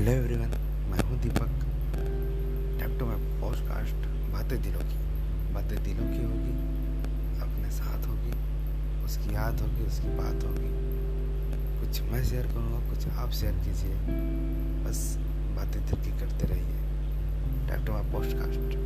Hello everyone मैं हूँ Deepak. Tap to my podcast बातें दिलों की। बातें दिलों की होगी, अपने साथ होगी, उसकी याद होगी, उसकी बात होगी। कुछ मैं शेयर करूँगा, कुछ आप शेयर कीजिए। बस बातें दिल की करते रहिए। Tap to my podcast